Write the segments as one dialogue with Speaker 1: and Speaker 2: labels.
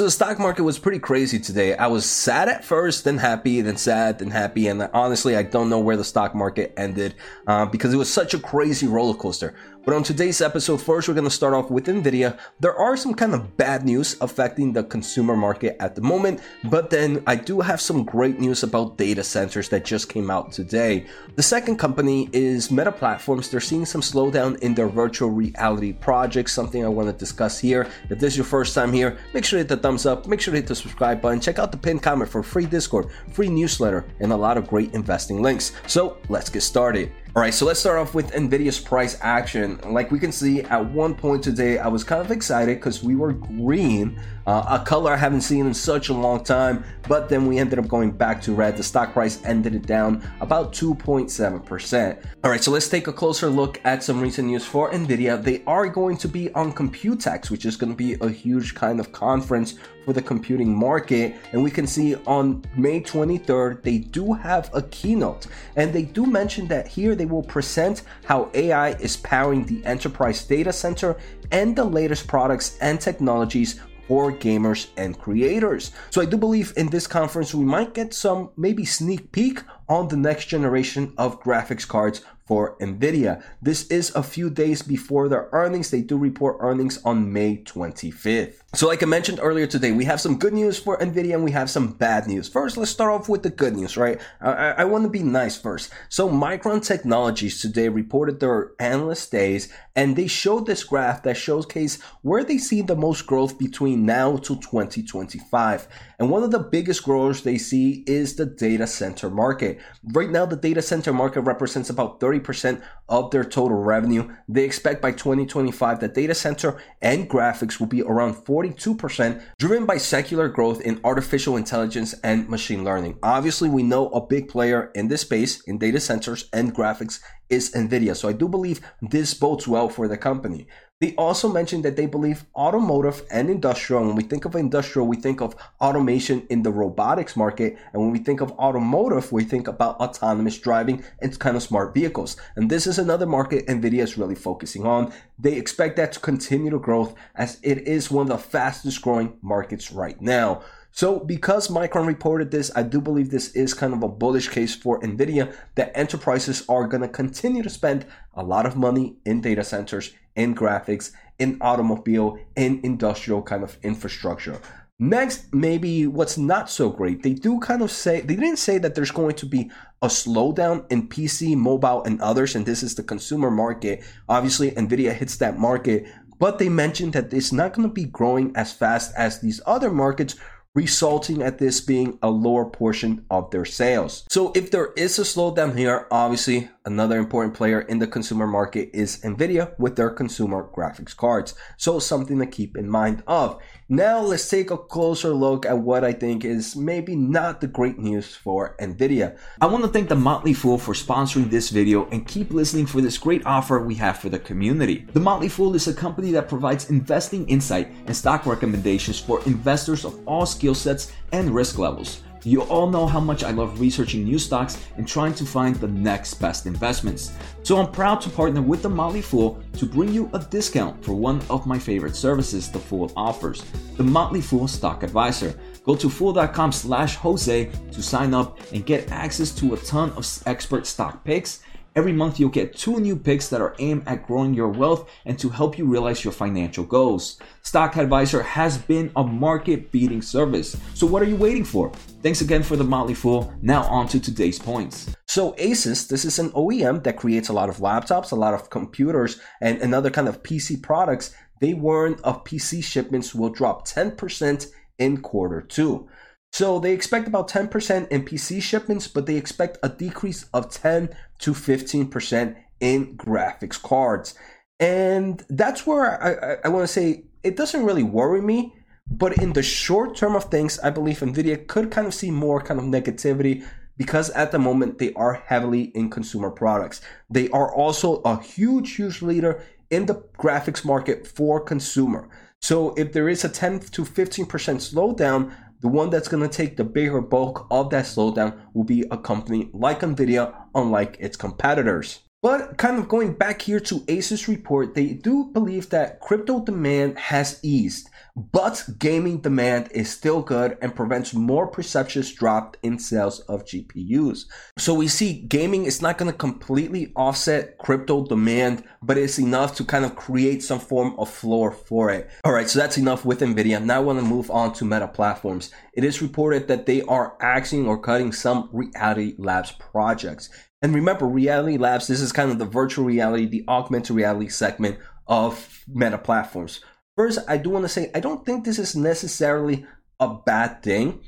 Speaker 1: So the stock market was pretty crazy today. I was sad at first, then happy, then sad, then happy, and honestly, I don't know where the stock market ended uh, because it was such a crazy roller coaster. But on today's episode, first we're going to start off with Nvidia. There are some kind of bad news affecting the consumer market at the moment, but then I do have some great news about data centers that just came out today. The second company is Meta Platforms. They're seeing some slowdown in their virtual reality projects, something I want to discuss here. If this is your first time here, make sure to hit the thumbs up, make sure to hit the subscribe button, check out the pinned comment for free Discord, free newsletter, and a lot of great investing links. So let's get started. All right, so let's start off with NVIDIA's price action. Like we can see at one point today, I was kind of excited because we were green, uh, a color I haven't seen in such a long time, but then we ended up going back to red. The stock price ended it down about 2.7%. All right, so let's take a closer look at some recent news for NVIDIA. They are going to be on Computex, which is going to be a huge kind of conference the computing market. And we can see on May 23rd, they do have a keynote. And they do mention that here they will present how AI is powering the enterprise data center and the latest products and technologies for gamers and creators. So I do believe in this conference we might get some maybe sneak peek on the next generation of graphics cards for Nvidia. This is a few days before their earnings. They do report earnings on May 25th. So, like I mentioned earlier today, we have some good news for Nvidia and we have some bad news. First, let's start off with the good news, right? I, I want to be nice first. So, Micron Technologies today reported their analyst days and they showed this graph that showcase where they see the most growth between now to 2025. And one of the biggest growers they see is the data center market. Right now, the data center market represents about 30% of their total revenue. They expect by 2025 that data center and graphics will be around 42%, driven by secular growth in artificial intelligence and machine learning. Obviously, we know a big player in this space in data centers and graphics is Nvidia. So I do believe this bodes well for the company. They also mentioned that they believe automotive and industrial, when we think of industrial, we think of automation in the robotics market. And when we think of automotive, we think about autonomous driving and kind of smart vehicles. And this is another market NVIDIA is really focusing on. They expect that to continue to grow as it is one of the fastest growing markets right now. So, because Micron reported this, I do believe this is kind of a bullish case for Nvidia that enterprises are going to continue to spend a lot of money in data centers, in graphics, in automobile, in industrial kind of infrastructure. Next, maybe what's not so great. They do kind of say, they didn't say that there's going to be a slowdown in PC, mobile, and others, and this is the consumer market. Obviously, NVIDIA hits that market, but they mentioned that it's not going to be growing as fast as these other markets resulting at this being a lower portion of their sales. So if there is a slowdown here, obviously another important player in the consumer market is Nvidia with their consumer graphics cards. So something to keep in mind of. Now let's take a closer look at what I think is maybe not the great news for Nvidia.
Speaker 2: I want to thank the Motley Fool for sponsoring this video and keep listening for this great offer we have for the community. The Motley Fool is a company that provides investing insight and stock recommendations for investors of all skill sets and risk levels. You all know how much I love researching new stocks and trying to find the next best investments. So I'm proud to partner with the Motley Fool to bring you a discount for one of my favorite services the Fool offers, the Motley Fool Stock Advisor. Go to fool.com slash Jose to sign up and get access to a ton of expert stock picks Every month, you'll get two new picks that are aimed at growing your wealth and to help you realize your financial goals. Stock Advisor has been a market beating service. So, what are you waiting for? Thanks again for the Motley Fool. Now, on to today's points.
Speaker 1: So, Asus, this is an OEM that creates a lot of laptops, a lot of computers, and another kind of PC products. They warn of PC shipments will drop 10% in quarter two. So they expect about 10% in PC shipments, but they expect a decrease of 10 to 15% in graphics cards. And that's where I, I, I want to say it doesn't really worry me, but in the short term of things, I believe Nvidia could kind of see more kind of negativity because at the moment they are heavily in consumer products. They are also a huge, huge leader in the graphics market for consumer. So if there is a 10 to 15% slowdown, the one that's going to take the bigger bulk of that slowdown will be a company like Nvidia, unlike its competitors. But kind of going back here to Asus report, they do believe that crypto demand has eased. but gaming demand is still good and prevents more perceptions dropped in sales of GPUs. So we see gaming is not going to completely offset crypto demand, but it's enough to kind of create some form of floor for it. All right, so that's enough with Nvidia. Now I want to move on to Meta Platforms. It is reported that they are axing or cutting some Reality Labs projects. And remember, Reality Labs, this is kind of the virtual reality, the augmented reality segment of Meta Platforms. First, I do want to say I don't think this is necessarily a bad thing.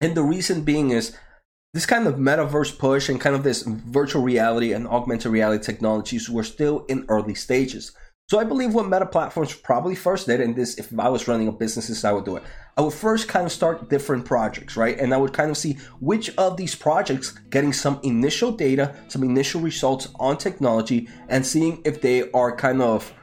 Speaker 1: And the reason being is this kind of metaverse push and kind of this virtual reality and augmented reality technologies were still in early stages. So I believe what Meta Platforms probably first did, and this, if I was running a business, this I would do it. I would first kind of start different projects, right? And I would kind of see which of these projects getting some initial data, some initial results on technology, and seeing if they are kind of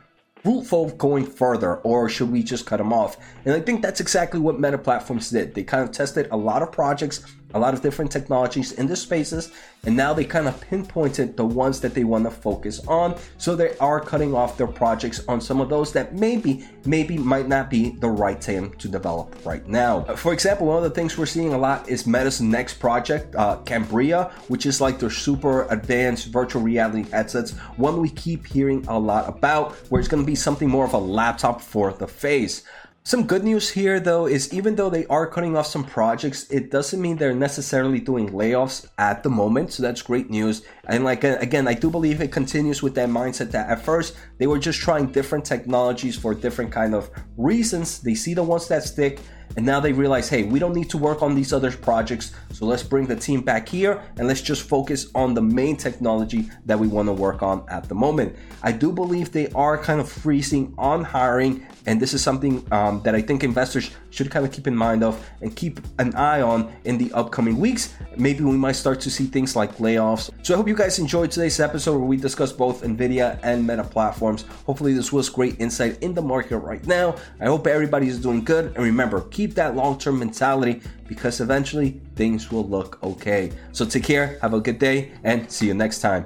Speaker 1: fruitful going further, or should we just cut them off? And I think that's exactly what Meta Platforms did. They kind of tested a lot of projects, a lot of different technologies in the spaces, and now they kind of pinpointed the ones that they want to focus on. So they are cutting off their projects on some of those that maybe, maybe might not be the right time to develop right now. For example, one of the things we're seeing a lot is Meta's next project, uh, Cambria, which is like their super advanced virtual reality headsets. One we keep hearing a lot about, where it's going to be something more of a laptop for the face. Some good news here, though, is even though they are cutting off some projects, it doesn't mean they're necessarily doing layoffs at the moment. So that's great news. And like again, I do believe it continues with that mindset that at first they were just trying different technologies for different kind of reasons. They see the ones that stick, and now they realize, hey, we don't need to work on these other projects. So let's bring the team back here and let's just focus on the main technology that we want to work on at the moment. I do believe they are kind of freezing on hiring. And this is something um, that I think investors should kind of keep in mind of and keep an eye on in the upcoming weeks. Maybe we might start to see things like layoffs. So I hope you guys enjoyed today's episode where we discussed both NVIDIA and Meta platforms. Hopefully, this was great insight in the market right now. I hope everybody is doing good. And remember, keep that long term mentality because eventually things will look okay. So take care, have a good day, and see you next time.